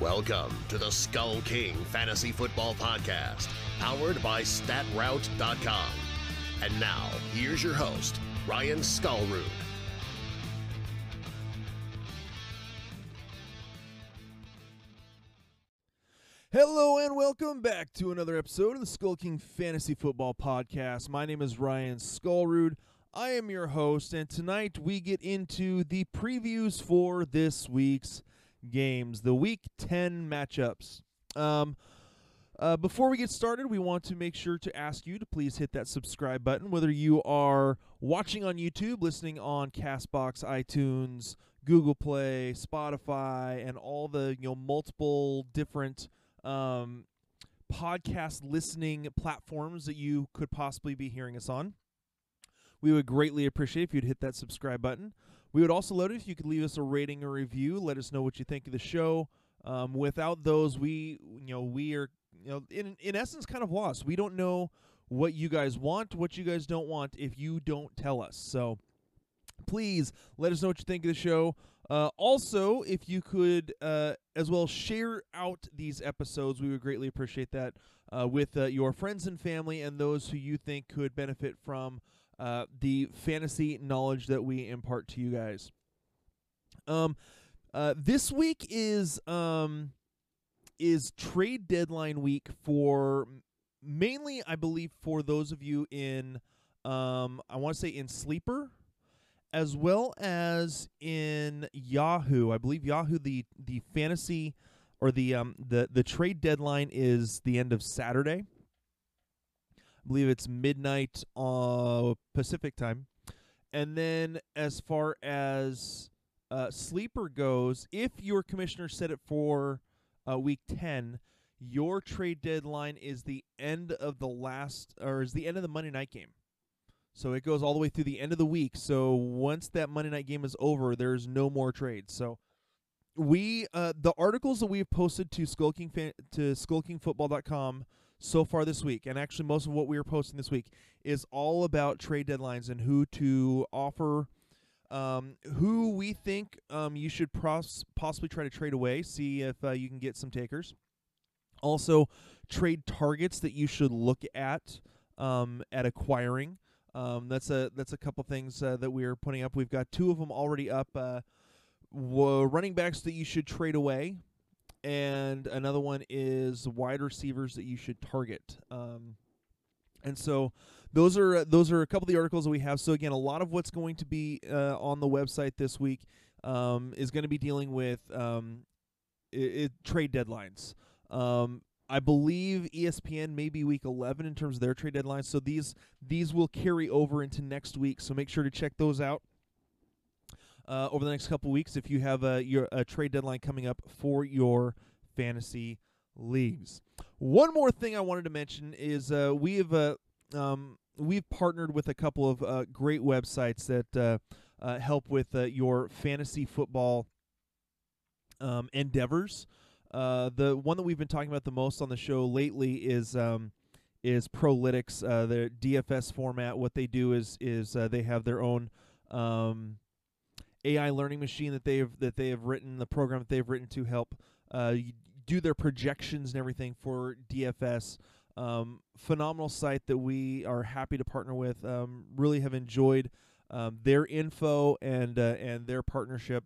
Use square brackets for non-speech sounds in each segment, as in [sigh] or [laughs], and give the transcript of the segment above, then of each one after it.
Welcome to the Skull King Fantasy Football Podcast, powered by StatRoute.com. And now, here's your host, Ryan Skullroot. Hello and welcome back to another episode of the Skull King Fantasy Football Podcast. My name is Ryan Skullroot. I am your host, and tonight we get into the previews for this week's games, the Week 10 matchups. Um, uh, before we get started, we want to make sure to ask you to please hit that subscribe button, whether you are watching on YouTube, listening on Castbox, iTunes, Google Play, Spotify, and all the you know multiple different um, podcast listening platforms that you could possibly be hearing us on. We would greatly appreciate if you'd hit that subscribe button. We would also love it if you could leave us a rating or review. Let us know what you think of the show. Um, without those, we you know we are you know in in essence kind of lost. We don't know what you guys want, what you guys don't want if you don't tell us. So please let us know what you think of the show. Uh, also, if you could uh, as well share out these episodes, we would greatly appreciate that uh, with uh, your friends and family and those who you think could benefit from uh, the fantasy knowledge that we impart to you guys. Um, uh, this week is um, is trade deadline week for mainly, I believe, for those of you in um, I want to say in sleeper as well as in Yahoo. I believe Yahoo the the fantasy or the um the the trade deadline is the end of Saturday. Believe it's midnight uh Pacific time. And then as far as uh, sleeper goes, if your commissioner set it for uh, week 10, your trade deadline is the end of the last or is the end of the Monday night game. So it goes all the way through the end of the week. So once that Monday night game is over, there's no more trades. So we uh, the articles that we've posted to skulking fan, to skullkingfootball.com so far this week, and actually most of what we are posting this week is all about trade deadlines and who to offer, um, who we think um, you should pros- possibly try to trade away, see if uh, you can get some takers. Also, trade targets that you should look at um, at acquiring. Um, that's a that's a couple things uh, that we're putting up. We've got two of them already up. Uh, running backs that you should trade away, and another one is wide receivers that you should target. Um, and so those are those are a couple of the articles that we have. So again, a lot of what's going to be uh, on the website this week um, is going to be dealing with um, trade deadlines. Um, I believe ESPN may be week 11 in terms of their trade deadlines. So these these will carry over into next week. So make sure to check those out uh, over the next couple weeks if you have a your a trade deadline coming up for your fantasy leagues. One more thing I wanted to mention is uh, we have uh, um, we've partnered with a couple of uh, great websites that uh, uh, help with uh, your fantasy football um, endeavors. The one that we've been talking about the most on the show lately is um, is Prolytics, their DFS format. What they do is is they have their own um, AI learning machine that they have that they have written, the program that they've written to help uh, do their projections and everything for DFS. Um, phenomenal site that we are happy to partner with. Um, really have enjoyed um, their info and uh, and their partnership.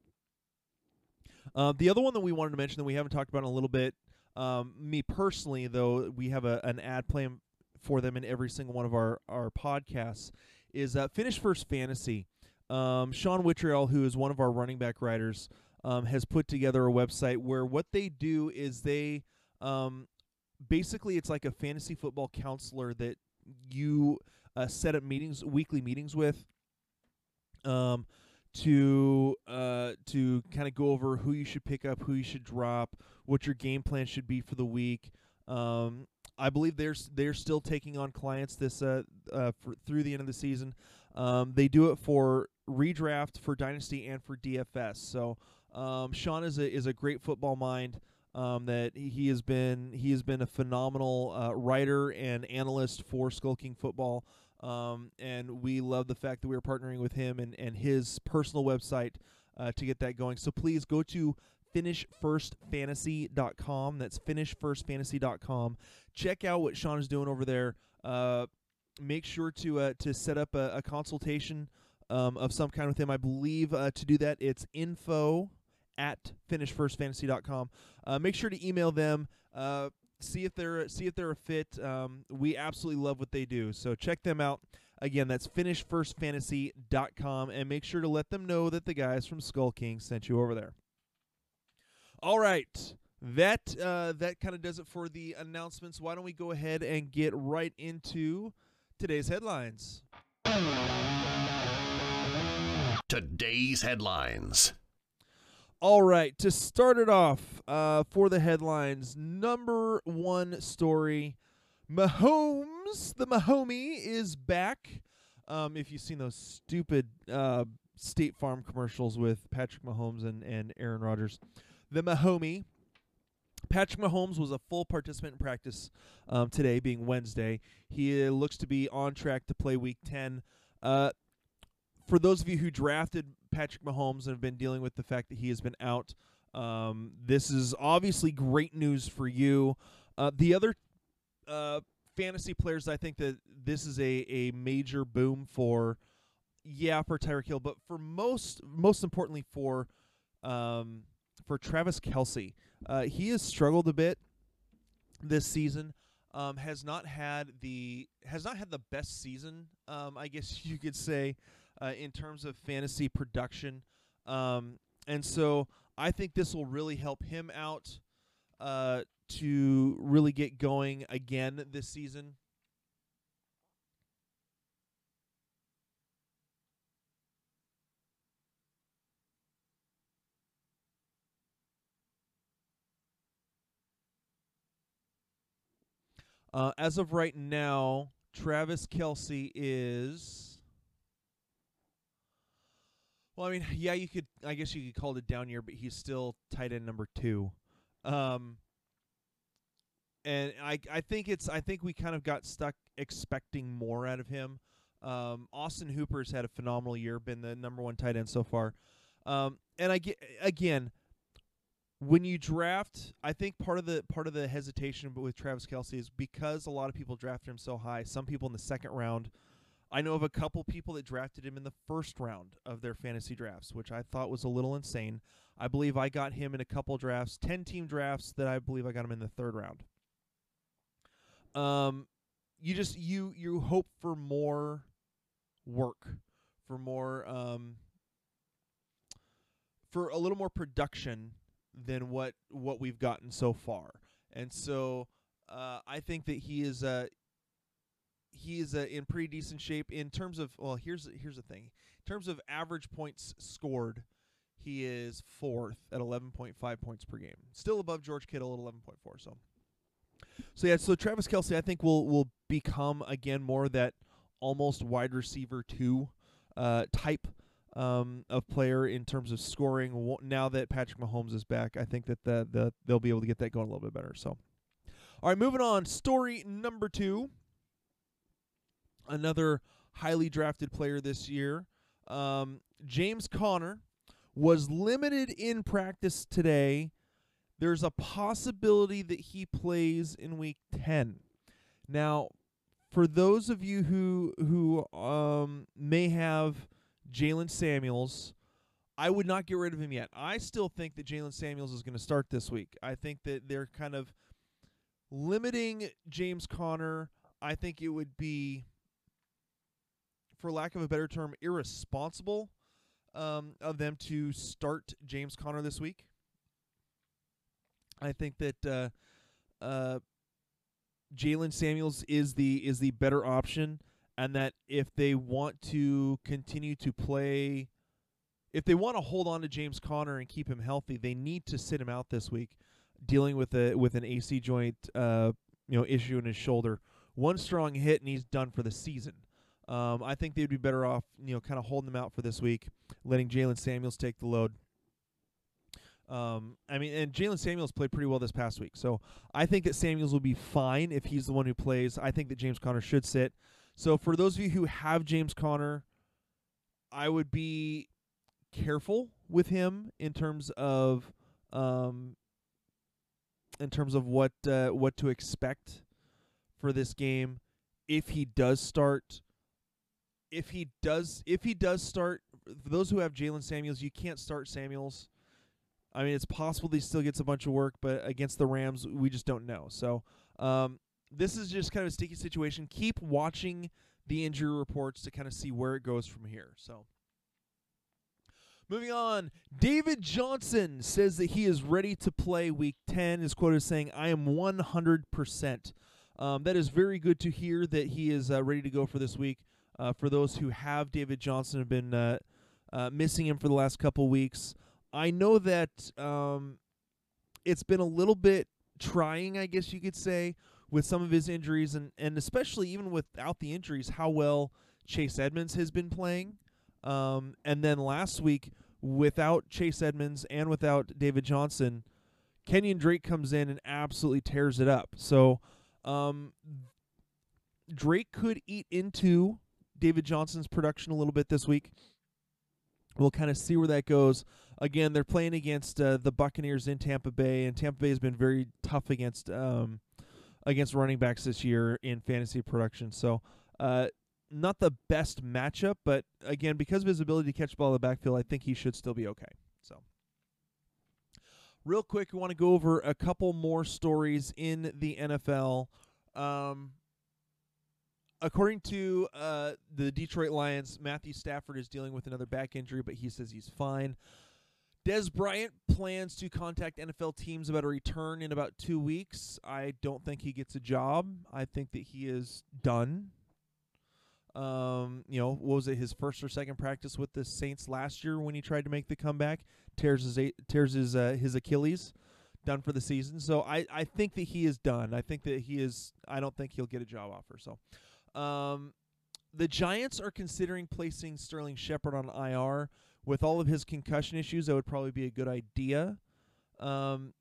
Uh, the other one that we wanted to mention that we haven't talked about in a little bit, um, me personally, though, we have a, an ad plan for them in every single one of our, our podcasts, is uh, Finish First Fantasy. Um, Sean Wittrell, who is one of our running back writers, um, has put together a website where what they do is they um, basically it's like a fantasy football counselor that you uh, set up meetings, weekly meetings with. Um, to uh to kind of go over who you should pick up, who you should drop, what your game plan should be for the week. Um, I believe they're they're still taking on clients this uh, uh for, through the end of the season. Um, they do it for redraft, for dynasty, and for DFS. So um, Sean is a is a great football mind. Um, that he has been he has been a phenomenal uh, writer and analyst for Skull King Football. Um, and we love the fact that we're partnering with him and, and his personal website uh, to get that going. So please go to finishfirstfantasy.com. That's finishfirstfantasy.com. Check out what Sean is doing over there. Uh, make sure to uh, to set up a, a consultation um, of some kind with him. I believe uh, to do that, it's info at finishfirstfantasy.com. Uh, make sure to email them. Uh, see if they're see if they're a fit. Um, we absolutely love what they do. So check them out. Again, that's finishfirstfantasy.com and make sure to let them know that the guys from Skull King sent you over there. All right. That uh, that kind of does it for the announcements. Why don't we go ahead and get right into today's headlines? Today's headlines. All right, to start it off uh, for the headlines, number one story Mahomes, the Mahomie, is back. Um, if you've seen those stupid uh, State Farm commercials with Patrick Mahomes and, and Aaron Rodgers, the Mahomie. Patrick Mahomes was a full participant in practice um, today, being Wednesday. He uh, looks to be on track to play Week 10. Uh, for those of you who drafted Patrick Mahomes and have been dealing with the fact that he has been out, um, this is obviously great news for you. Uh, the other uh, fantasy players, I think that this is a, a major boom for. Yeah, for Tyreek Hill, but for most, most importantly for, um, for Travis Kelce. uh, he has struggled a bit this season. Um, has not had the has not had the best season, um, I guess [laughs] you could say, uh, in terms of fantasy production. Um, and so I think this will really help him out uh, to really get going again this season. Uh, as of right now, Travis Kelce is. Well, I mean, [laughs] yeah, you could. I guess you could call it a down year, but he's still tight end number two. Um, and I, I think it's. I think we kind of got stuck expecting more out of him. Um, Austin Hooper's had a phenomenal year, been the number one tight end so far. Um, and I get again, when you draft, I think part of the part of the hesitation with Travis Kelce is because a lot of people drafted him so high. Some people in the second round. I know of a couple people that drafted him in the first round of their fantasy drafts, which I thought was a little insane. I believe I got him in a couple drafts, ten team drafts that I believe I got him in the third round. Um, you just you you hope for more work, for more um, for a little more production than what what we've gotten so far. And so uh, I think that he is uh, he is uh, in pretty decent shape in terms of well here's here's the thing in terms of average points scored he is fourth at 11.5 points per game still above George Kittle at 11.4 so so yeah so Travis Kelce I think will will become again more that almost wide receiver two uh, type um, of player in terms of scoring. Now that Patrick Mahomes is back, I think that the, the they'll be able to get that going a little bit better. So, all right, moving on. Story number two. Another highly drafted player this year, um, James Conner was limited in practice today. There's a possibility that he plays in week 10. Now, for those of you who who um, may have Jaylen Samuels. I would not get rid of him yet. I still think that Jaylen Samuels is going to start this week. I think that they're kind of limiting James Conner. I think it would be, for lack of a better term, irresponsible um, of them to start James Conner this week. I think that uh, uh, Jaylen Samuels is the is the better option and that if they want to continue to play, if they want to hold on to James Conner and keep him healthy, they need to sit him out this week, dealing with a with an AC joint, uh, you know, issue in his shoulder. One strong hit and he's done for the season. Um, I think they'd be better off, you know, kind of holding them out for this week, letting Jaylen Samuels take the load. Um, I mean, and Jaylen Samuels played pretty well this past week, so I think that Samuels will be fine if he's the one who plays. I think that James Conner should sit. So for those of you who have James Conner, I would be careful with him in terms of um, in terms of what uh, what to expect for this game if he does start. If he does, if he does start, those who have Jaylen Samuels, you can't start Samuels. I mean, it's possible he still gets a bunch of work, but against the Rams, we just don't know. So, um, this is just kind of a sticky situation. Keep watching the injury reports to kind of see where it goes from here. So, moving on, David Johnson says that he is ready to play Week 10. His quote is saying, "I am 100 percent." Um, that is very good to hear that he is uh, ready to go for this week. Uh, for those who have David Johnson have been uh, uh missing him for the last couple weeks, I know that um, it's been a little bit trying, I guess you could say, with some of his injuries, and, and especially even without the injuries, how well Chase Edmonds has been playing. Um, and then last week, without Chase Edmonds and without David Johnson, Kenyon Drake comes in and absolutely tears it up. So um, Drake could eat into David Johnson's production a little bit this week. We'll kind of see where that goes. Again, they're playing against uh, the Buccaneers in Tampa Bay, and Tampa Bay has been very tough against um, against running backs this year in fantasy production. So, uh, not the best matchup, but again, because of his ability to catch the ball in the backfield, I think he should still be okay. So, real quick, we want to go over a couple more stories in the NFL. Um, according to uh, the Detroit Lions, Matthew Stafford is dealing with another back injury, but he says he's fine. Dez Bryant plans to contact NFL teams about a return in about two weeks. I don't think he gets a job. I think that he is done. Um, you know, what was it his first or second practice with the Saints last year when he tried to make the comeback? Tears his tears his uh, his Achilles, done for the season. So I I think that he is done. I think that he is. I don't think he'll get a job offer. So, um, the Giants are considering placing Sterling Shepard on IR with all of his concussion issues, that would probably be a good idea. Um,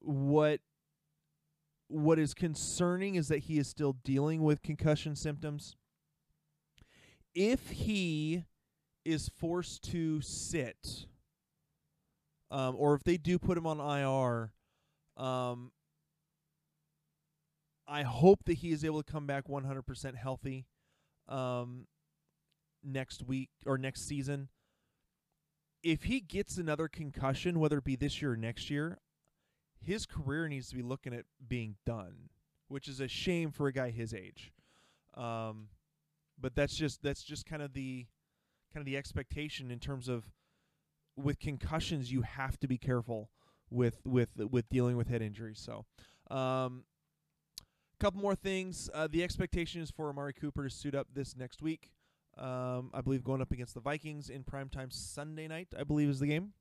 what what is concerning is that he is still dealing with concussion symptoms. If he is forced to sit, um, or if they do put him on IR, um, I hope that he is able to come back 100% healthy um, next week or next season if he gets another concussion, whether it be this year or next year, his career needs to be looking at being done, which is a shame for a guy his age. Um, but that's just that's just kind of the kind of the expectation in terms of with concussions you have to be careful with with with dealing with head injuries. So, um, couple more things. Uh, the expectation is for Amari Cooper to suit up this next week. Um, I believe going up against the Vikings in primetime Sunday night, I believe is the game.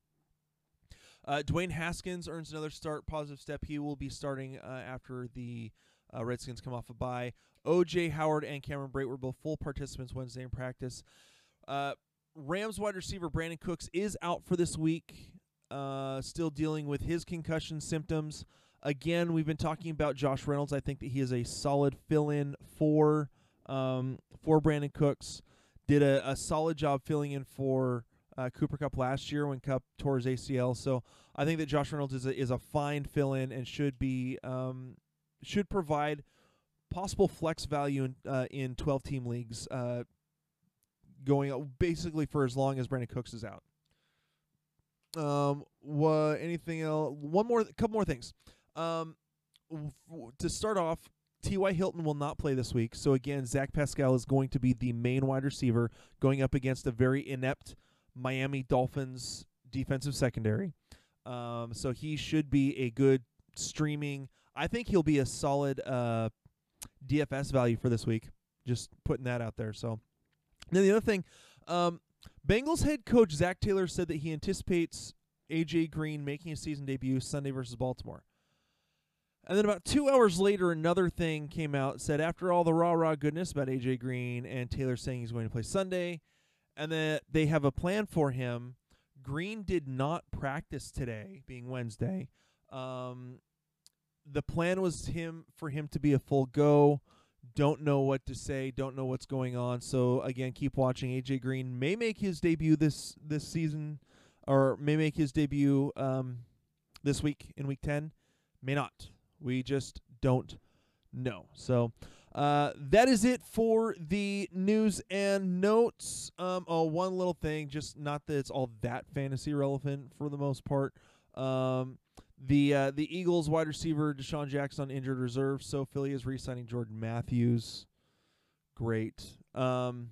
Uh, Dwayne Haskins earns another start, positive step. He will be starting uh, after the uh, Redskins come off a bye. O.J. Howard and Cameron Brate were both full participants Wednesday in practice. Uh, Rams wide receiver Brandin Cooks is out for this week, uh, still dealing with his concussion symptoms. Again, we've been talking about Josh Reynolds. I think that he is a solid fill-in for um, for Brandin Cooks did a, a solid job filling in for uh, Cooper Kupp last year when Kupp tore his ACL. So I think that Josh Reynolds is a, is a fine fill in and should be um, should provide possible flex value in uh, in 12 team leagues uh, going basically for as long as Brandin Cooks is out. Um, anything else? One more, couple more things. Um, to start off, T.Y. Hilton will not play this week. So, again, Zach Pascal is going to be the main wide receiver going up against a very inept Miami Dolphins defensive secondary. Um, so, he should be a good streaming. I think he'll be a solid uh, DFS value for this week. Just putting that out there. So, then the other thing um, Bengals head coach Zac Taylor said that he anticipates A.J. Green making a season debut Sunday versus Baltimore. And then about two hours later, another thing came out said after all the rah rah goodness about AJ Green and Taylor saying he's going to play Sunday, and that they have a plan for him. Green did not practice today, being Wednesday. Um, the plan was him for him to be a full go. Don't know what to say. Don't know what's going on. So again, keep watching. AJ Green may make his debut this this season, or may make his debut um, this week in week 10, may not. We just don't know. So uh, that is it for the news and notes. Um, oh, one little thing, just not that it's all that fantasy relevant for the most part. Um, the uh, the Eagles wide receiver DeSean Jackson on injured reserve, so Philly is re-signing Jordan Matthews. Great. Um,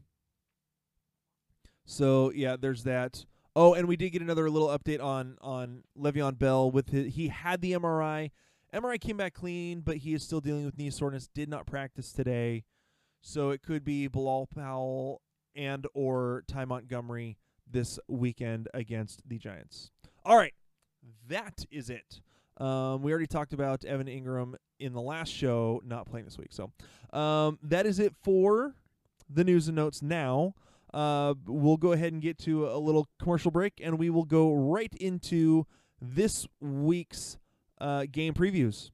so yeah, there's that. Oh, and we did get another little update on on Le'Veon Bell with his, he had the MRI. MRI came back clean, but he is still dealing with knee soreness. Did not practice today, so it could be Bilal Powell and or Ty Montgomery this weekend against the Giants. All right, that is it. Um, we already talked about Evan Engram in the last show, not playing this week. So um, that is it for the news and notes now. Uh, we'll go ahead and get to a little commercial break, and we will go right into this week's uh, game previews.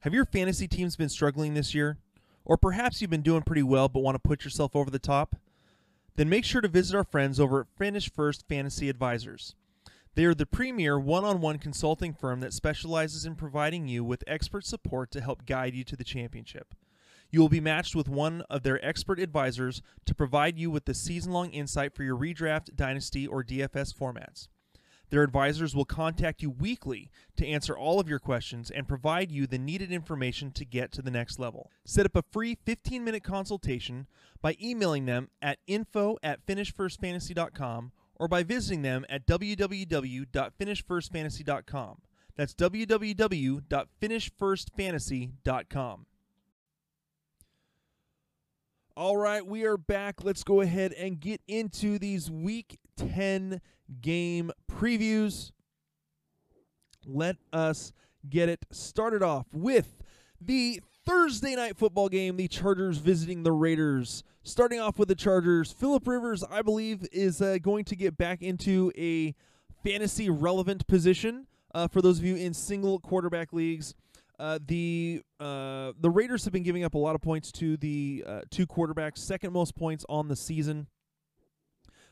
Have your fantasy teams been struggling this year? Or perhaps you've been doing pretty well but want to put yourself over the top? Then make sure to visit our friends over at Finish First Fantasy Advisors. They are the premier one on one consulting firm that specializes in providing you with expert support to help guide you to the championship. You will be matched with one of their expert advisors to provide you with the season long insight for your redraft, dynasty, or DFS formats. Their advisors will contact you weekly to answer all of your questions and provide you the needed information to get to the next level. Set up a free 15 minute consultation by emailing them at info at finishfirstfantasy.com or by visiting them at www.finishfirstfantasy.com. That's www.finishfirstfantasy.com. All right, we are back. Let's go ahead and get into these week 10 game previews. Let us get it started off with the Thursday night football game, the Chargers visiting the Raiders. Starting off with the Chargers, Philip Rivers, I believe, is uh, going to get back into a fantasy relevant position. Uh, for those of you in single quarterback leagues, uh, the uh, the Raiders have been giving up a lot of points to the uh, two quarterbacks, second most points on the season.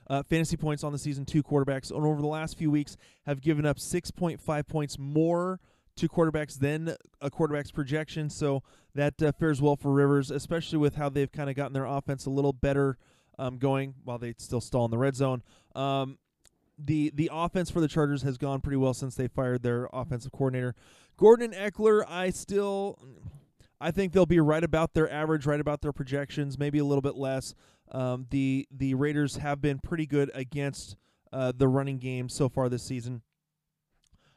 Uh, fantasy points on the season, two quarterbacks, and over the last few weeks have given up 6.5 points more to quarterbacks than a quarterback's projection. So that uh, fares well for Rivers, especially with how they've kind of gotten their offense a little better um, going while they still stall in the red zone. Um, the the offense for the Chargers has gone pretty well since they fired their offensive coordinator. Gordon Ekeler. I still I think they'll be right about their average, right about their projections, maybe a little bit less. Um, the the Raiders have been pretty good against uh, the running game so far this season.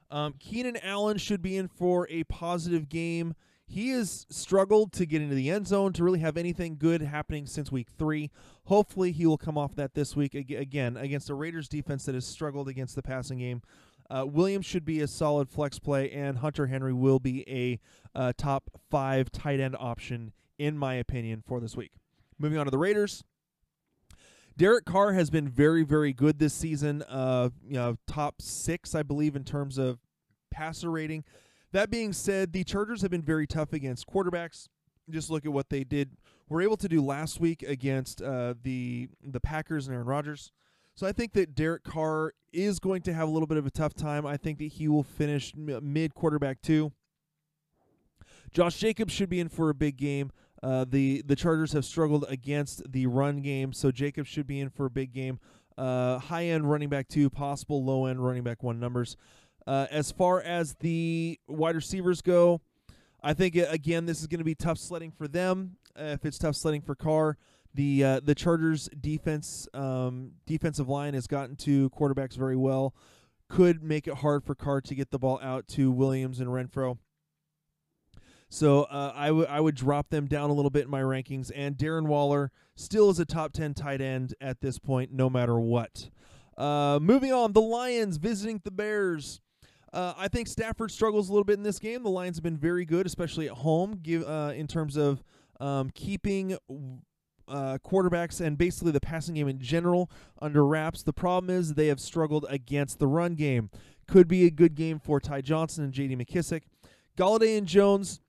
Um, Keenan Allen should be in for a positive game. He has struggled to get into the end zone to really have anything good happening since week three. Hopefully, he will come off that this week again against a Raiders defense that has struggled against the passing game. Uh, Williams should be a solid flex play, and Hunter Henry will be a uh, top five tight end option, in my opinion, for this week. Moving on to the Raiders. Derek Carr has been very, very good this season. Uh, you know, top six, I believe, in terms of passer rating. That being said, the Chargers have been very tough against quarterbacks. Just look at what they did. Were able to do last week against uh, the the Packers and Aaron Rodgers. So I think that Derek Carr is going to have a little bit of a tough time. I think that he will finish mid quarterback two. Josh Jacobs should be in for a big game. Uh, the the Chargers have struggled against the run game, so Jacobs should be in for a big game. Uh, high end running back two, possible low end running back one numbers. Uh, as far as the wide receivers go, I think uh, again this is going to be tough sledding for them. Uh, if it's tough sledding for Carr, the the Chargers defense um, defensive line has gotten to quarterbacks very well. Could make it hard for Carr to get the ball out to Williams and Renfrow. So uh, I would I would drop them down a little bit in my rankings. And Darren Waller still is a top ten tight end at this point, no matter what. Uh, moving on, the Lions visiting the Bears. Uh, I think Stafford struggles a little bit in this game. The Lions have been very good, especially at home, give uh, in terms of um, keeping uh, quarterbacks and basically the passing game in general under wraps. The problem is they have struggled against the run game. Could be a good game for Ty Johnson and J.D. McKissic. Golladay and Jones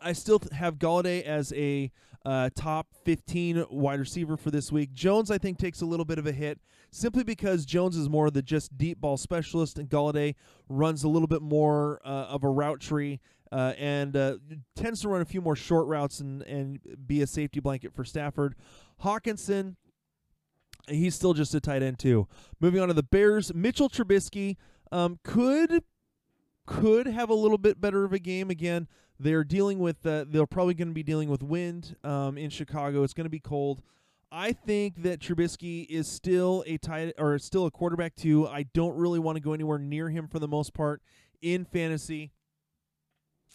I still have Golladay as a uh, top 15 wide receiver for this week. Jones, I think, takes a little bit of a hit simply because Jones is more the just deep ball specialist, and Golladay runs a little bit more uh, of a route tree. Uh, and uh, tends to run a few more short routes and, and be a safety blanket for Stafford. Hockenson, he's still just a tight end too. Moving on to the Bears, Mitchell Trubisky um, could could have a little bit better of a game again. They're dealing with uh, they're probably going to be dealing with wind um, in Chicago. It's going to be cold. I think that Trubisky is still a tight or still a quarterback too. I don't really want to go anywhere near him for the most part in fantasy.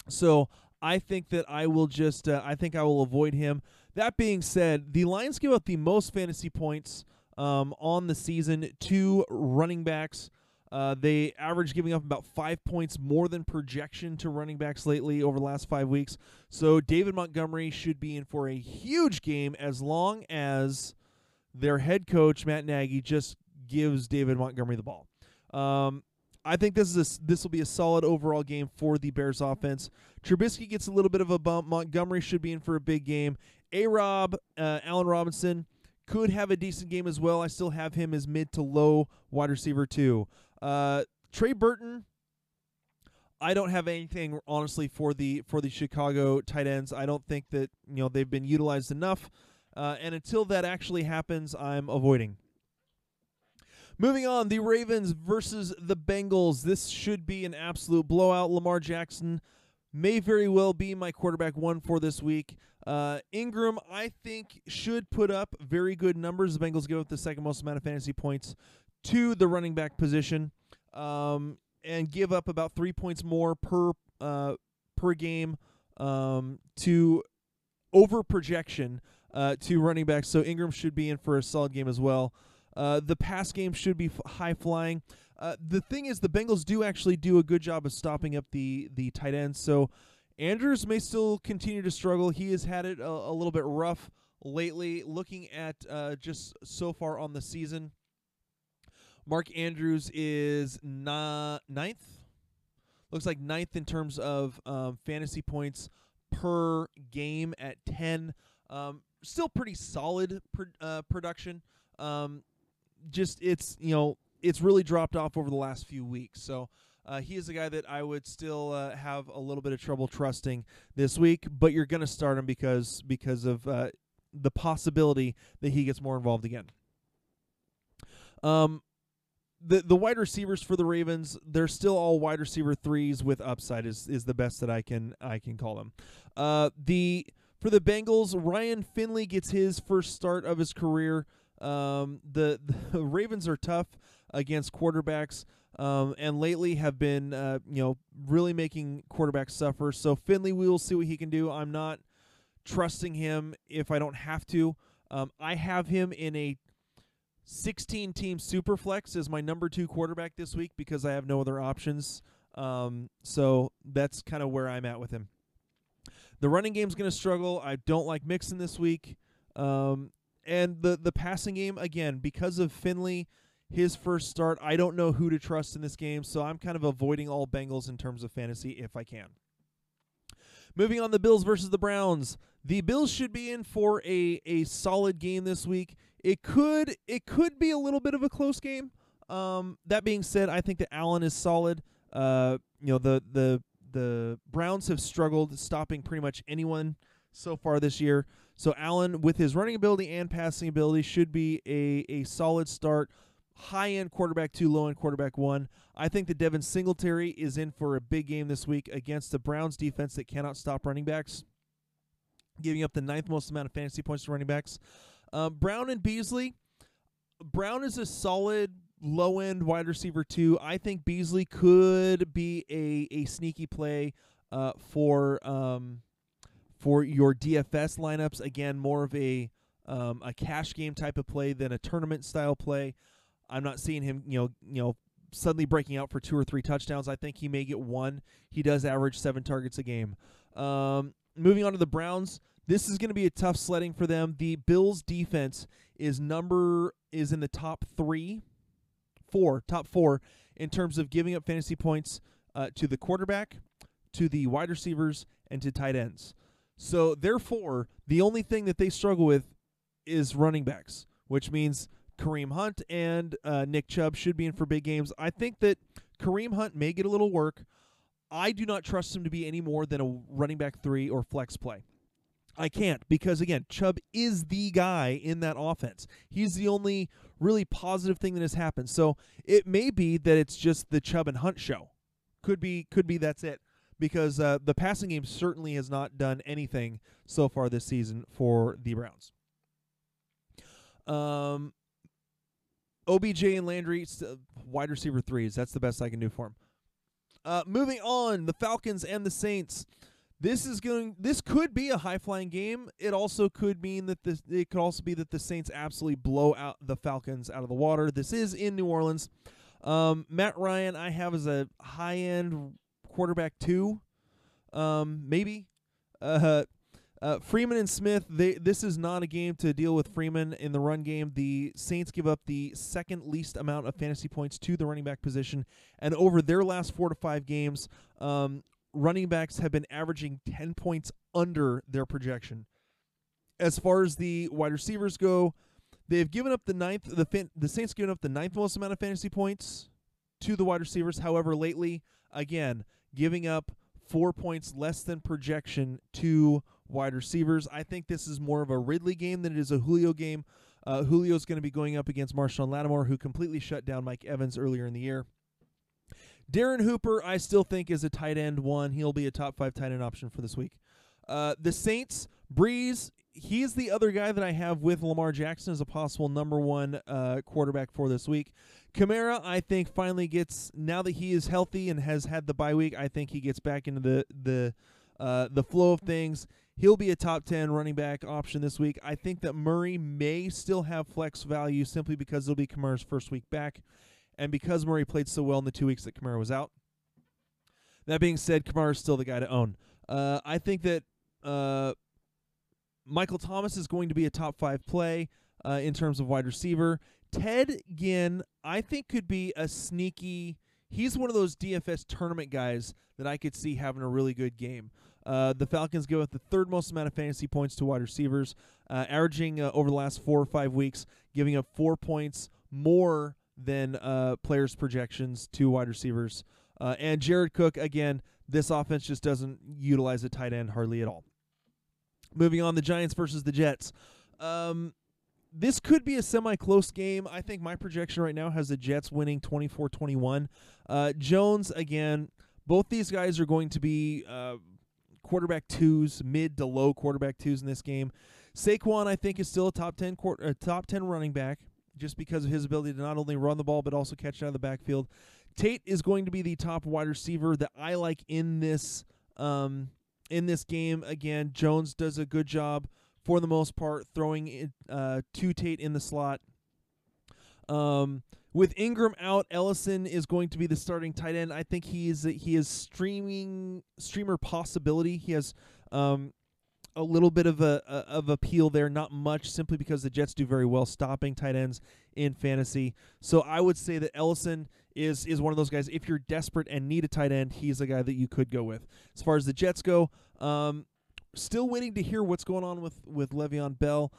So I think that I will just uh, I think I will avoid him. That being said, the Lions give up the most fantasy points um, on the season to running backs. Uh, they average giving up about five points more than projection to running backs lately over the last five weeks. So David Montgomery should be in for a huge game as long as their head coach Matt Nagy just gives David Montgomery the ball. Um, I think this is a, this will be a solid overall game for the Bears offense. Trubisky gets a little bit of a bump. Montgomery should be in for a big game. A Rob, uh, Allen Robinson could have a decent game as well. I still have him as mid to low wide receiver too. Uh, Trey Burton. I don't have anything honestly for the for the Chicago tight ends. I don't think that you know they've been utilized enough, uh, and until that actually happens, I'm avoiding. Moving on, the Ravens versus the Bengals. This should be an absolute blowout. Lamar Jackson may very well be my quarterback one for this week. Uh, Ingram, I think, should put up very good numbers. The Bengals give up the second most amount of fantasy points to the running back position, um, and give up about three points more per uh, per game um, to over projection uh, to running backs. So Ingram should be in for a solid game as well. Uh, the pass game should be f- high flying. Uh, the thing is, the Bengals do actually do a good job of stopping up the the tight ends. So Andrews may still continue to struggle. He has had it a, a little bit rough lately. Looking at uh, just so far on the season, Mark Andrews is na- ninth. Looks like ninth in terms of um, fantasy points per game at 10. Um, still pretty solid pr- uh, production. Um, just it's you know it's really dropped off over the last few weeks. So uh, he is a guy that I would still uh, have a little bit of trouble trusting this week. But you're going to start him because because of uh, the possibility that he gets more involved again. Um, the the wide receivers for the Ravens, they're still all wide receiver threes with upside is is the best that I can I can call them. Uh, the for the Bengals, Ryan Finley gets his first start of his career. Um, the, the [laughs] Ravens are tough against quarterbacks, um, and lately have been uh, you know really making quarterbacks suffer. So Finley, we will see what he can do. I'm not trusting him if I don't have to. Um, I have him in a 16 team superflex is my number two quarterback this week because I have no other options. Um, so that's kind of where I'm at with him. The running game's going to struggle. I don't like Mixon this week. Um, and the the passing game again because of Finley, his first start. I don't know who to trust in this game, so I'm kind of avoiding all Bengals in terms of fantasy if I can. Moving on, the Bills versus the Browns. The Bills should be in for a a solid game this week. It could it could be a little bit of a close game. Um, that being said, I think that Allen is solid. Uh, you know the the the Browns have struggled stopping pretty much anyone so far this year. So Allen, with his running ability and passing ability, should be a a solid start. High end quarterback two, low end quarterback one. I think that Devin Singletary is in for a big game this week against the Browns defense that cannot stop running backs, giving up the ninth most amount of fantasy points to running backs. Um, Brown and Beasley. Brown is a solid low end wide receiver too. I think Beasley could be a a sneaky play uh, for um, for your DFS lineups. Again, more of a um, a cash game type of play than a tournament style play. I'm not seeing him, you know, you know, suddenly breaking out for two or three touchdowns. I think he may get one. He does average seven targets a game. Um, moving on to the Browns, this is going to be a tough sledding for them. The Bills' defense is number is in the top three, four, top four in terms of giving up fantasy points uh, to the quarterback, to the wide receivers, and to tight ends. So therefore, the only thing that they struggle with is running backs, which means Kareem Hunt and uh, Nick Chubb should be in for big games. I think that Kareem Hunt may get a little work. I do not trust him to be any more than a running back three or flex play. I can't because again, Chubb is the guy in that offense. He's the only really positive thing that has happened. So it may be that it's just the Chubb and Hunt show. Could be could be that's it because uh, the passing game certainly has not done anything so far this season for the Browns. Um, OBJ and Landry, uh, wide receiver threes. That's the best I can do for him. Uh, moving on, the Falcons and the Saints. This is going. This could be a high flying game. It also could mean that this. It could also be that the Saints absolutely blow out the Falcons out of the water. This is in New Orleans. Um, Matt Ryan, I have as a high end quarterback two, um, maybe. Uh, uh, Freeman and Smith. They this is not a game to deal with Freeman in the run game. The Saints give up the second least amount of fantasy points to the running back position, and over their last four to five games, um, running backs have been averaging 10 points under their projection. As far as the wide receivers go, they've given up the ninth the the Saints given up the ninth most amount of fantasy points to the wide receivers. However, lately, again, giving up 4 points less than projection to wide receivers. I think this is more of a Ridley game than it is a Julio game. Uh, Julio's going to be going up against Marshon Lattimore, who completely shut down Mike Evans earlier in the year. Darren Hooper, I still think is a tight end one. He'll be a top five tight end option for this week. Uh, the Saints, Brees, he's the other guy that I have with Lamar Jackson as a possible number one uh, quarterback for this week. Kamara, I think, finally gets now that he is healthy and has had the bye week. I think he gets back into the the uh, the flow of things. He'll be a top ten running back option this week. I think that Murray may still have flex value simply because it'll be Kamara's first week back and because Murray played so well in the two weeks that Kamara was out. That being said, Kamara is still the guy to own. Uh, I think that uh, Michael Thomas is going to be a top five play uh, in terms of wide receiver. Ted Ginn, I think, could be a sneaky. He's one of those DFS tournament guys that I could see having a really good game. Uh, the Falcons give up the third most amount of fantasy points to wide receivers, uh, averaging uh, over the last four or five weeks, giving up four points more than uh, players' projections to wide receivers. Uh, and Jared Cook, again, this offense just doesn't utilize a tight end hardly at all. Moving on, the Giants versus the Jets. Um, this could be a semi close game. I think my projection right now has the Jets winning 24 21. Uh, Jones, again, both these guys are going to be uh, quarterback twos, mid to low quarterback twos in this game. Saquon, I think, is still a top 10, quarter, top 10 running back just because of his ability to not only run the ball but also catch it out of the backfield. Tate is going to be the top wide receiver that I like in this um, in this game. Again, Jones does a good job for the most part throwing it, uh, to Tate in the slot. Um, with Ingram out, Ellison is going to be the starting tight end. I think he is he is streaming streamer possibility. He has um, a little bit of a, a, of appeal there, not much, simply because the Jets do very well stopping tight ends in fantasy. So I would say that Ellison is is one of those guys. If you're desperate and need a tight end, he's a guy that you could go with. As far as the Jets go, um, still waiting to hear what's going on with with Le'Veon Bell.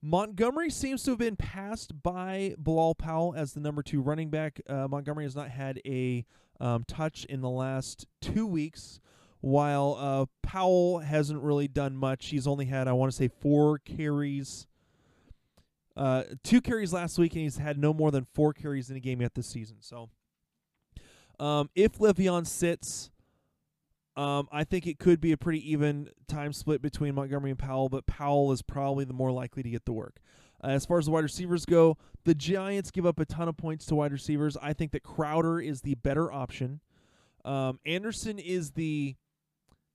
Montgomery seems to have been passed by Bilal Powell as the number two running back. Uh, Montgomery has not had a um, touch in the last two weeks while uh, Powell hasn't really done much. He's only had, I want to say, four carries. Uh, two carries last week, and he's had no more than four carries in a game yet this season. So, um, if Le'Veon sits, um, I think it could be a pretty even time split between Montgomery and Powell, but Powell is probably the more likely to get the work. Uh, as far as the wide receivers go, the Giants give up a ton of points to wide receivers. I think that Crowder is the better option. Um, Anderson is the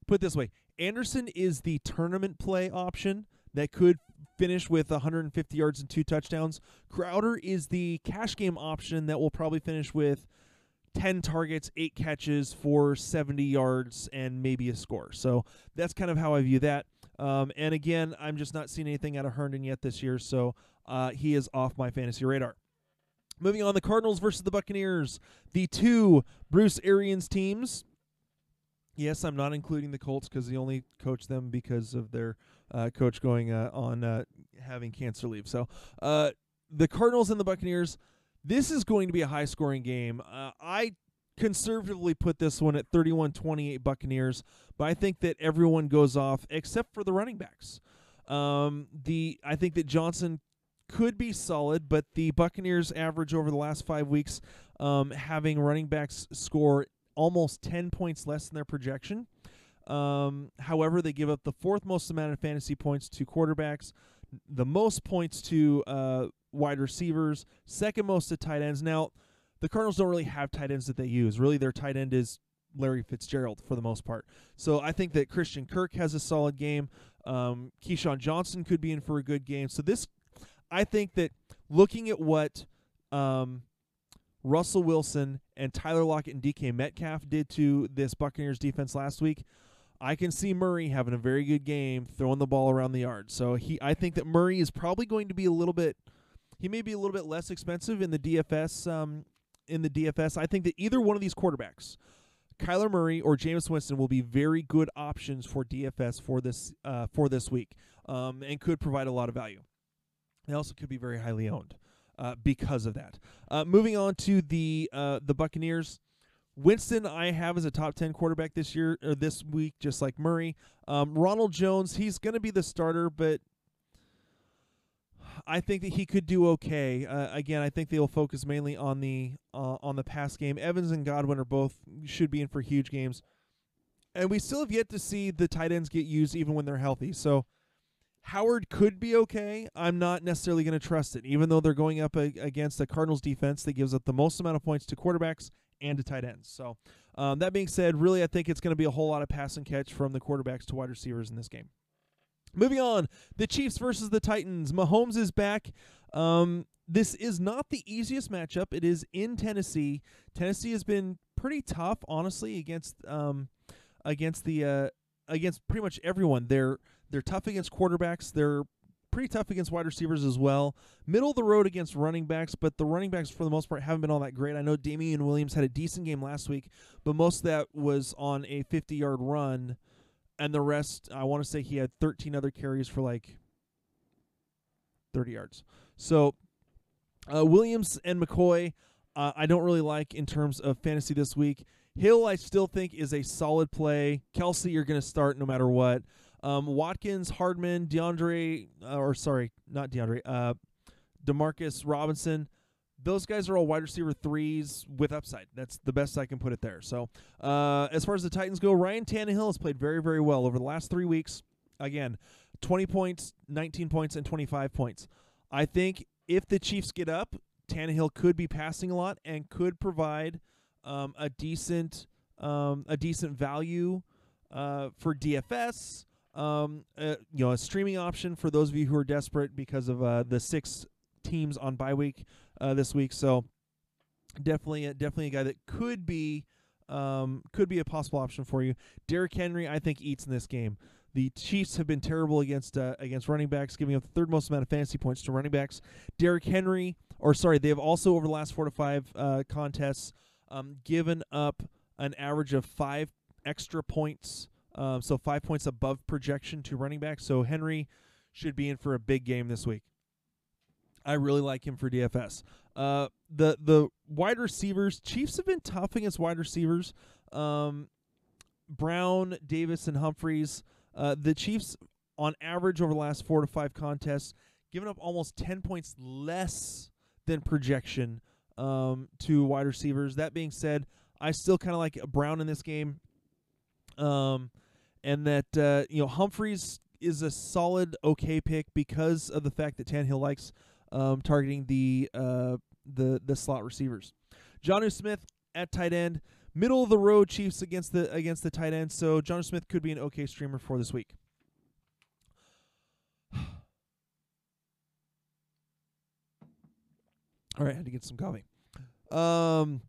put this way Anderson is the tournament play option that could finish with 150 yards and two touchdowns. Crowder is the cash game option that will probably finish with 10 targets, 8 catches for 70 yards and maybe a score. So that's kind of how I view that. Um, and again, I'm just not seeing anything out of Herndon yet this year, so uh, he is off my fantasy radar. Moving on, the Cardinals versus the Buccaneers, the two Bruce Arians teams Yes, I'm not including the Colts because they only coach them because of their uh, coach going uh, on uh, having cancer leave. So uh, the Cardinals and the Buccaneers. This is going to be a high scoring game. Uh, I conservatively put this one at 31-28 Buccaneers, but I think that everyone goes off except for the running backs. Um, the I think that Johnson could be solid, but the Buccaneers average over the last five weeks, um, having running backs score almost 10 points less than their projection. Um, however, they give up the fourth most amount of fantasy points to quarterbacks, the most points to uh, wide receivers, second most to tight ends. Now, the Cardinals don't really have tight ends that they use. Really, their tight end is Larry Fitzgerald for the most part. So I think that Christian Kirk has a solid game. Um, KeeSean Johnson could be in for a good game. So this, I think that looking at what um, Russell Wilson and Tyler Lockett and DK Metcalf did to this Buccaneers defense last week, I can see Murray having a very good game throwing the ball around the yard. So he, I think that Murray is probably going to be a little bit. He may be a little bit less expensive in the DFS. Um, in the DFS, I think that either one of these quarterbacks, Kyler Murray or Jameis Winston will be very good options for DFS for this uh, for this week, um, and could provide a lot of value. They also could be very highly owned uh, because of that. Uh, moving on to the uh, the Buccaneers. Winston, I have as a top ten quarterback this year or this week, just like Murray. Um, Ronald Jones, he's going to be the starter, but I think that he could do okay. Uh, again, I think they'll focus mainly on the uh, on the pass game. Evans and Godwin are both should be in for huge games, and we still have yet to see the tight ends get used even when they're healthy. So Howard could be okay. I'm not necessarily going to trust it, even though they're going up a, against a Cardinals defense that gives up the most amount of points to quarterbacks and to tight ends. So um, that being said, really, I think it's going to be a whole lot of pass and catch from the quarterbacks to wide receivers in this game. Moving on, the Chiefs versus the Titans. Mahomes is back. Um, this is not the easiest matchup. It is in Tennessee. Tennessee has been pretty tough, honestly, against um, against the uh, against pretty much everyone. They're they're tough against quarterbacks. They're pretty tough against wide receivers as well. Middle of the road against running backs, but the running backs for the most part haven't been all that great. I know Damien Williams had a decent game last week, but most of that was on a 50 yard run and the rest, I want to say he had 13 other carries for like 30 yards. So uh, Williams and McCoy, uh, I don't really like in terms of fantasy this week. Hill, I still think is a solid play. Kelce, you're going to start no matter what. Um, Watkins, Hardman, DeAndre, uh, or sorry, not DeAndre, uh, Demarcus Robinson those guys are all wide receiver threes with upside. That's the best I can put it there. So, uh, as far as the Titans go, Ryan Tannehill has played very, very well over the last three weeks. Again, 20 points, 19 points, and 25 points. I think if the Chiefs get up, Tannehill could be passing a lot and could provide um, a decent, um, a decent value uh, for DFS. Um, uh, you know, a streaming option for those of you who are desperate because of uh, the six teams on bye week uh, this week. So definitely, a, definitely a guy that could be um, could be a possible option for you. Derrick Henry, I think, eats in this game. The Chiefs have been terrible against uh, against running backs, giving up the third most amount of fantasy points to running backs. Derrick Henry, or sorry, they have also over the last four to five uh, contests um, given up an average of five extra points, uh, so five points above projection to running backs. So Henry should be in for a big game this week. I really like him for DFS. Uh, the the wide receivers, Chiefs have been tough against wide receivers. Um, Brown, Davis, and Humphries. Uh, the Chiefs, on average, over the last four to five contests, given up almost ten points less than projection um, to wide receivers. That being said, I still kind of like Brown in this game. Um, and that uh, you know Humphries is a solid okay pick because of the fact that Tannehill likes um, targeting the uh, the the slot receivers. Jonnu Smith at tight end, middle of the road Chiefs against the against the tight end. So Jonnu Smith could be an okay streamer for this week. [sighs] All right, I had to get some coffee. Um,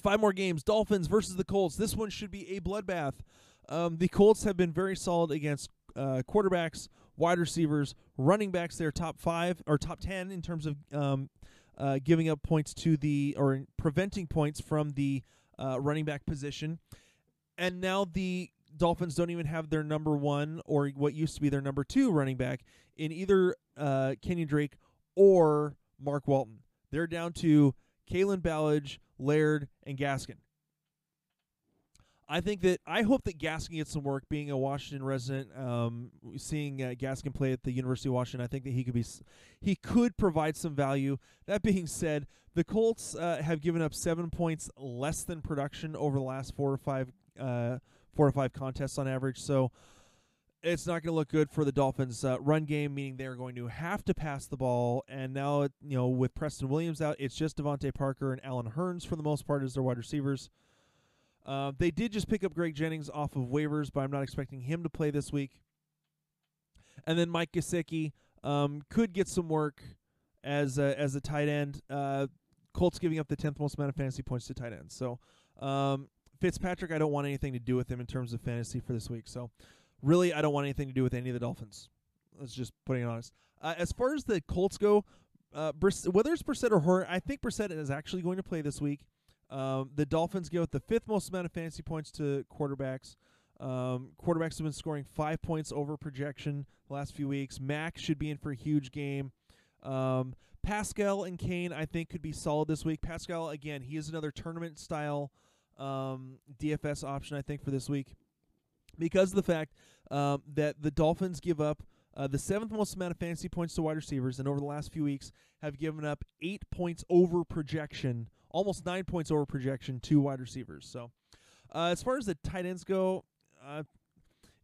five more games: Dolphins versus the Colts. This one should be a bloodbath. Um, the Colts have been very solid against uh, quarterbacks wide receivers, running backs. They're top five or top ten in terms of um, uh, giving up points to the or preventing points from the uh, running back position. and now the Dolphins don't even have their number one or what used to be their number two running back in either uh, Kenyon Drake or Mark Walton. They're down to Kalen Ballage, Laird, and Gaskin. I think that I hope that Gaskin gets some work. Being a Washington resident, um, seeing uh, Gaskin play at the University of Washington, I think that he could be he could provide some value. That being said, the Colts uh, have given up seven points less than production over the last four or five uh, four or five contests on average. So it's not going to look good for the Dolphins' uh, run game, meaning they're going to have to pass the ball. And now, you know, with Preston Williams out, it's just DeVante Parker and Allen Hurns for the most part as their wide receivers. Uh, they did just pick up Greg Jennings off of waivers, but I'm not expecting him to play this week. And then Mike Gesicki um, could get some work as a, as a tight end. Uh, Colts giving up the 10th most amount of fantasy points to tight ends. So um, Fitzpatrick, I don't want anything to do with him in terms of fantasy for this week. So really, I don't want anything to do with any of the Dolphins. Let's just putting it honest. Uh, as far as the Colts go, uh, whether it's Brissett or Horn, I think Brissett is actually going to play this week. Um, the Dolphins give up the fifth most amount of fantasy points to quarterbacks. Um, quarterbacks have been scoring five points over projection the last few weeks. Mack should be in for a huge game. Um, Pascal and Cain, I think, could be solid this week. Pascal, again, he is another tournament style um, DFS option, I think, for this week because of the fact um, that the Dolphins give up uh, the seventh most amount of fantasy points to wide receivers, and over the last few weeks have given up eight points over projection almost nine points over projection to wide receivers. So, uh, as far as the tight ends go, uh,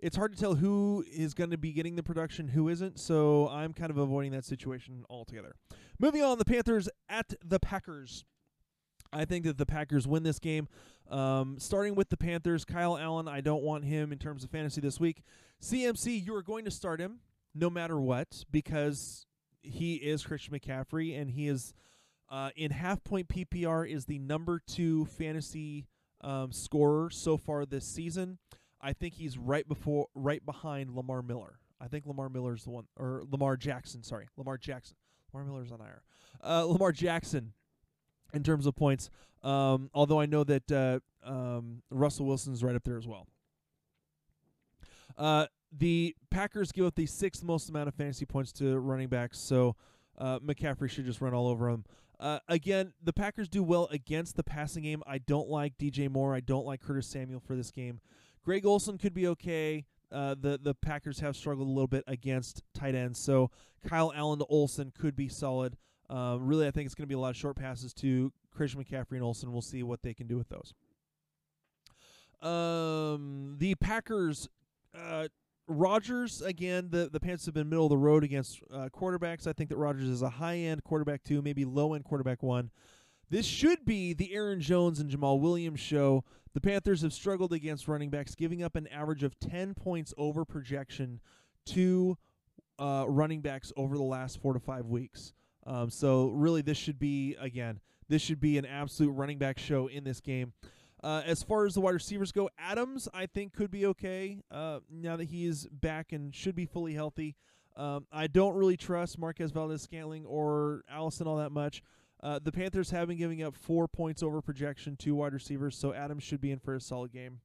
it's hard to tell who is going to be getting the production, who isn't. So I'm kind of avoiding that situation altogether. Moving on, the Panthers at the Packers. I think that the Packers win this game. Um, starting with the Panthers, Kyle Allen, I don't want him in terms of fantasy this week. CMC, you are going to start him no matter what because he is Christian McCaffrey and he is uh, in half point PPR is the number two fantasy um, scorer so far this season. I think he's right before, right behind Lamar Miller. I think Lamar Miller is the one, or Lamar Jackson. Sorry, Lamar Jackson. Lamar Miller's on IR. Uh, Lamar Jackson, in terms of points. Um, although I know that uh, um, Russell Wilson's right up there as well. Uh, the Packers give up the sixth most amount of fantasy points to running backs, so uh, McCaffrey should just run all over them. Uh, again, the Packers do well against the passing game. I don't like DJ Moore. I don't like Curtis Samuel for this game. Greg Olsen could be okay. Uh, the the Packers have struggled a little bit against tight ends, so Kyle Allen to Olsen could be solid. Uh, really, I think it's going to be a lot of short passes to Christian McCaffrey and Olsen. We'll see what they can do with those. Um, the Packers uh, Rodgers again. The the Panthers have been middle of the road against uh, quarterbacks. I think that Rodgers is a high end quarterback two, maybe low end quarterback one. This should be the Aaron Jones and Jamaal Williams show. The Panthers have struggled against running backs, giving up an average of ten points over projection to uh, running backs over the last four to five weeks. Um, so really, this should be again, this should be an absolute running back show in this game. Uh, as far as the wide receivers go, Adams I think could be okay uh, now that he is back and should be fully healthy. Um, I don't really trust Marquez Valdes-Scantling or Allison all that much. Uh, the Panthers have been giving up four points over projection to wide receivers, so Adams should be in for a solid game.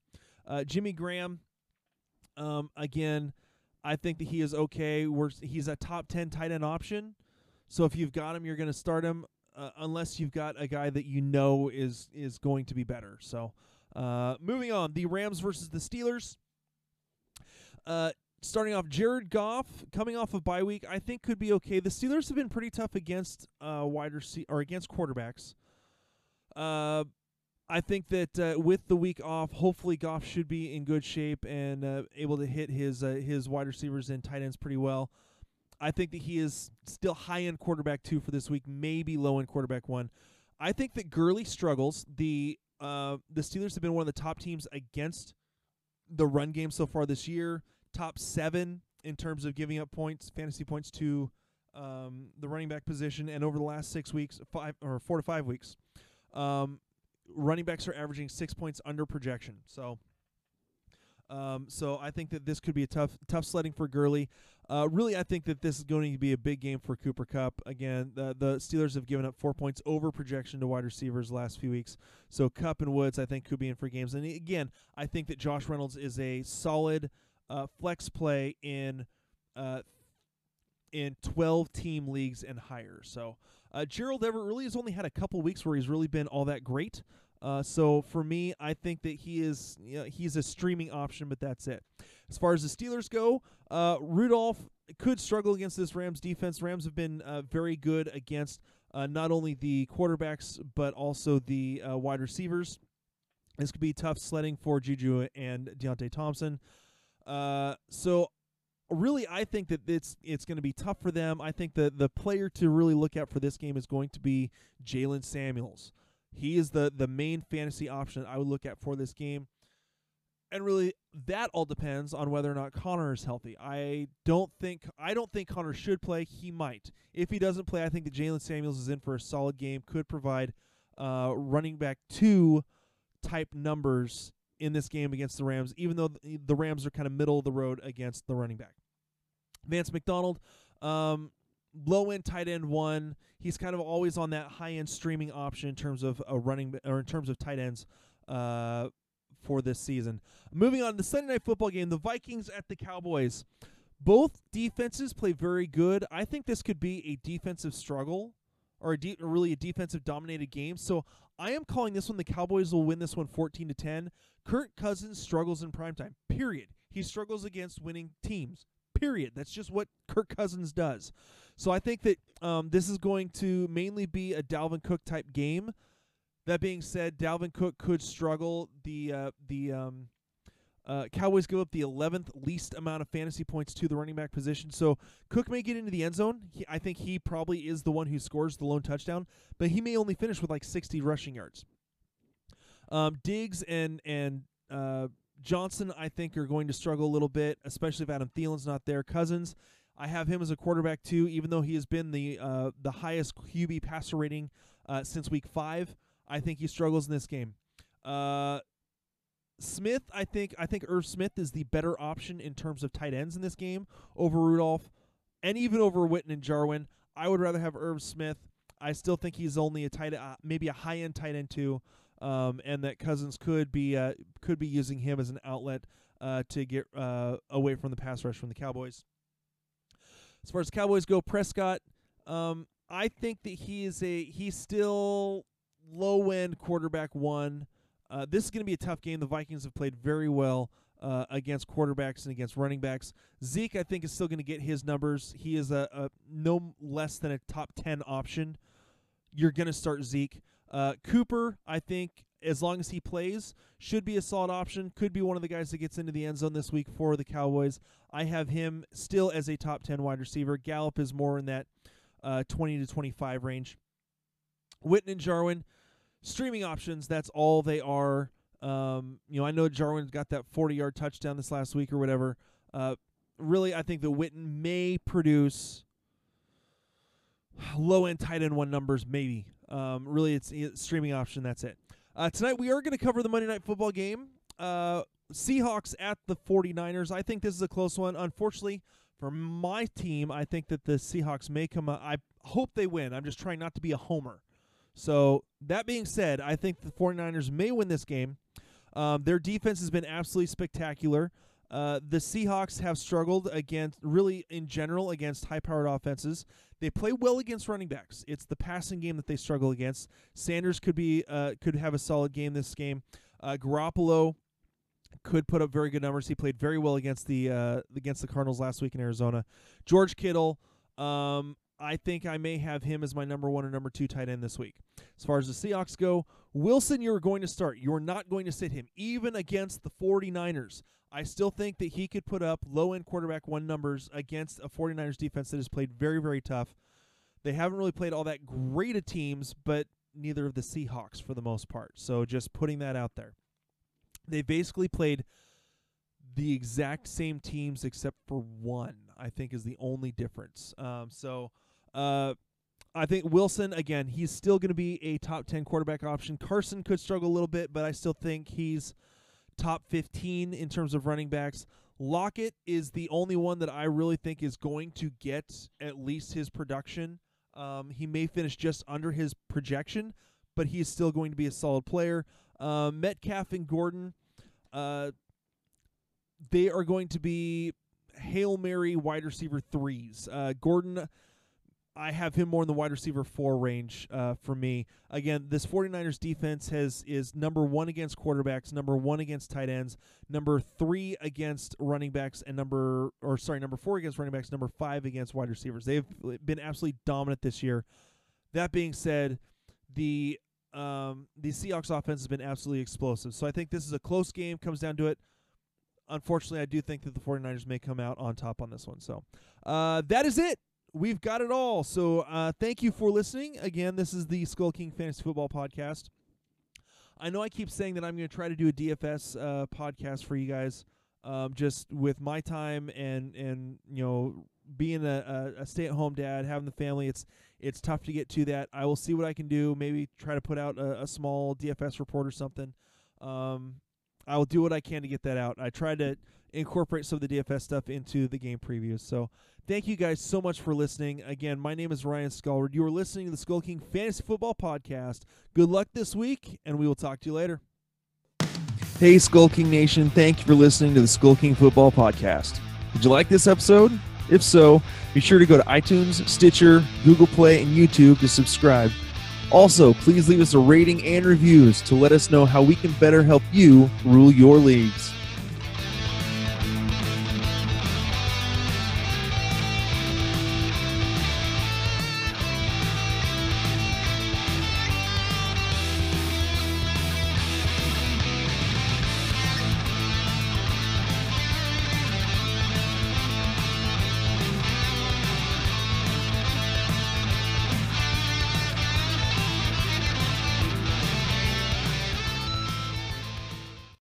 Uh, Jimmy Graham, um, again, I think that he is okay. We're, he's a top 10 tight end option. So if you've got him, you're going to start him uh, unless you've got a guy that you know is is going to be better. So, uh, moving on, the Rams versus the Steelers. Uh, starting off, Jared Goff coming off of bye week, I think could be okay. The Steelers have been pretty tough against uh, wide rece- or against quarterbacks. Uh, I think that uh, with the week off, hopefully Goff should be in good shape and uh, able to hit his uh, his wide receivers and tight ends pretty well. I think that he is still high end quarterback two for this week, maybe low end quarterback one. I think that Gurley struggles. The uh, the Steelers have been one of the top teams against the run game so far this year. Top seven in terms of giving up points, fantasy points to um, the running back position, and over the last six weeks, five or four to five weeks, um, running backs are averaging six points under projection. So, um, so I think that this could be a tough, tough sledding for Gurley. Uh, really, I think that this is going to be a big game for Cooper Kupp. Again, the, the Steelers have given up four points over projection to wide receivers last few weeks. So Cup and Woods, I think, could be in for games. And again, I think that Josh Reynolds is a solid uh, flex play in uh, in 12 team leagues and higher. So uh, Gerald Everett really has only had a couple weeks where he's really been all that great. Uh, so for me, I think that he is you know, he's a streaming option, but that's it. As far as the Steelers go, uh, Rudolph could struggle against this Rams defense. Rams have been uh, very good against uh, not only the quarterbacks but also the uh, wide receivers. This could be tough sledding for Juju and Diontae Thompson. Uh, so really, I think that it's it's going to be tough for them. I think that the player to really look at for this game is going to be Jaylen Samuels. He is the the main fantasy option I would look at for this game. And really that all depends on whether or not Conner is healthy. I don't think I don't think Conner should play. He might. If he doesn't play, I think that Jaylen Samuels is in for a solid game, could provide uh, running back two type numbers in this game against the Rams, even though the Rams are kind of middle of the road against the running back. Vance McDonald, um, low end tight end one. He's kind of always on that high end streaming option in terms of a running or in terms of tight ends uh, for this season. Moving on to the Sunday night football game, the Vikings at the Cowboys. Both defenses play very good. I think this could be a defensive struggle or a de- really a defensive dominated game. So I am calling this one the Cowboys will win this one 14 to 10. Kirk Cousins struggles in primetime. Period. He struggles against winning teams. Period. That's just what Kirk Cousins does. So I think that um, this is going to mainly be a Dalvin Cook type game. That being said, Dalvin Cook could struggle. The uh, the um, uh, Cowboys give up the 11th least amount of fantasy points to the running back position. So Cook may get into the end zone. He, I think he probably is the one who scores the lone touchdown, but he may only finish with like 60 rushing yards. Um, Diggs and and uh, Johnson, I think, are going to struggle a little bit, especially if Adam Thielen's not there. Cousins, I have him as a quarterback too, even though he has been the uh, the highest QB passer rating uh, since week five. I think he struggles in this game. Uh, Smith, I think, I think Irv Smith is the better option in terms of tight ends in this game over Rudolph, and even over Witten and Jarwin. I would rather have Irv Smith. I still think he's only a tight, uh, maybe a high end tight end too, um, and that Cousins could be uh, could be using him as an outlet uh, to get uh, away from the pass rush from the Cowboys. As far as Cowboys go, Prescott, um, I think that he is a he's still low end quarterback one. Uh, this is going to be a tough game. The Vikings have played very well uh, against quarterbacks and against running backs. Zeke, I think, is still going to get his numbers. He is a, a, no less than a top ten option. You're going to start Zeke. Uh, Cooper, I think, as long as he plays, should be a solid option. Could be one of the guys that gets into the end zone this week for the Cowboys. I have him still as a top 10 wide receiver. Gallup is more in that uh, 20 to 25 range. Witten and Jarwin, streaming options, that's all they are. Um, you know, I know Jarwin got that 40 yard touchdown this last week or whatever. Uh, really, I think the Witten may produce low end tight end one numbers, maybe. Um, really, it's, streaming option. That's it. Uh, tonight, we are going to cover the Monday Night Football game. Uh, Seahawks at the 49ers. I think this is a close one. Unfortunately, for my team, I think that the Seahawks may come. I hope they win. I'm just trying not to be a homer. So, that being said, I think the 49ers may win this game. Um, their defense has been absolutely spectacular. Uh, the Seahawks have struggled against, really in general, against high powered offenses. They play well against running backs. It's the passing game that they struggle against. Sanders could be uh, could have a solid game this game. Uh, Garoppolo could put up very good numbers. He played very well against the uh, against the Cardinals last week in Arizona. George Kittle, um, I think I may have him as my number one or number two tight end this week. As far as the Seahawks go, Wilson, you're going to start. You're not going to sit him, even against the 49ers. I still think that he could put up low end quarterback one numbers against a 49ers defense that has played very, very tough. They haven't really played all that great of teams, but neither of the Seahawks for the most part. So just putting that out there. They basically played the exact same teams except for one, I think is the only difference. Um, so uh, I think Wilson again, he's still going to be a top 10 quarterback option. Carson could struggle a little bit, but I still think he's top 15 in terms of running backs. Lockett is the only one that I really think is going to get at least his production. Um, he may finish just under his projection, but he is still going to be a solid player. Uh, Metcalf and Gordon, uh, they are going to be Hail Mary wide receiver threes. Uh, Gordon I have him more in the wide receiver four range uh, for me. Again, this 49ers defense has is number one against quarterbacks, number one against tight ends, number three against running backs, and number or sorry, number four against running backs, number five against wide receivers. They've been absolutely dominant this year. That being said, the um, the Seahawks offense has been absolutely explosive. So I think this is a close game. Comes down to it. Unfortunately, I do think that the 49ers may come out on top on this one. So uh, that is it we've got it all. So uh, thank you for listening. Again, this is the Skull King Fantasy Football Podcast. I know I keep saying that I'm going to try to do a DFS uh, podcast for you guys, um, just with my time and and you know being a, a, a stay at home dad, having the family. It's it's tough to get to that. I will see what I can do. Maybe try to put out a, a small DFS report or something. Um, I will do what I can to get that out. I tried to incorporate some of the DFS stuff into the game previews. So thank you guys so much for listening. Again, my name is Ryan Skullward. You are listening to the Skull King Fantasy Football Podcast. Good luck this week, and we will talk to you later. Hey, Skull King Nation. Thank you for listening to the Skull King Football Podcast. Did you like this episode? If so, be sure to go to iTunes, Stitcher, Google Play, and YouTube to subscribe. Also, please leave us a rating and reviews to let us know how we can better help you rule your leagues.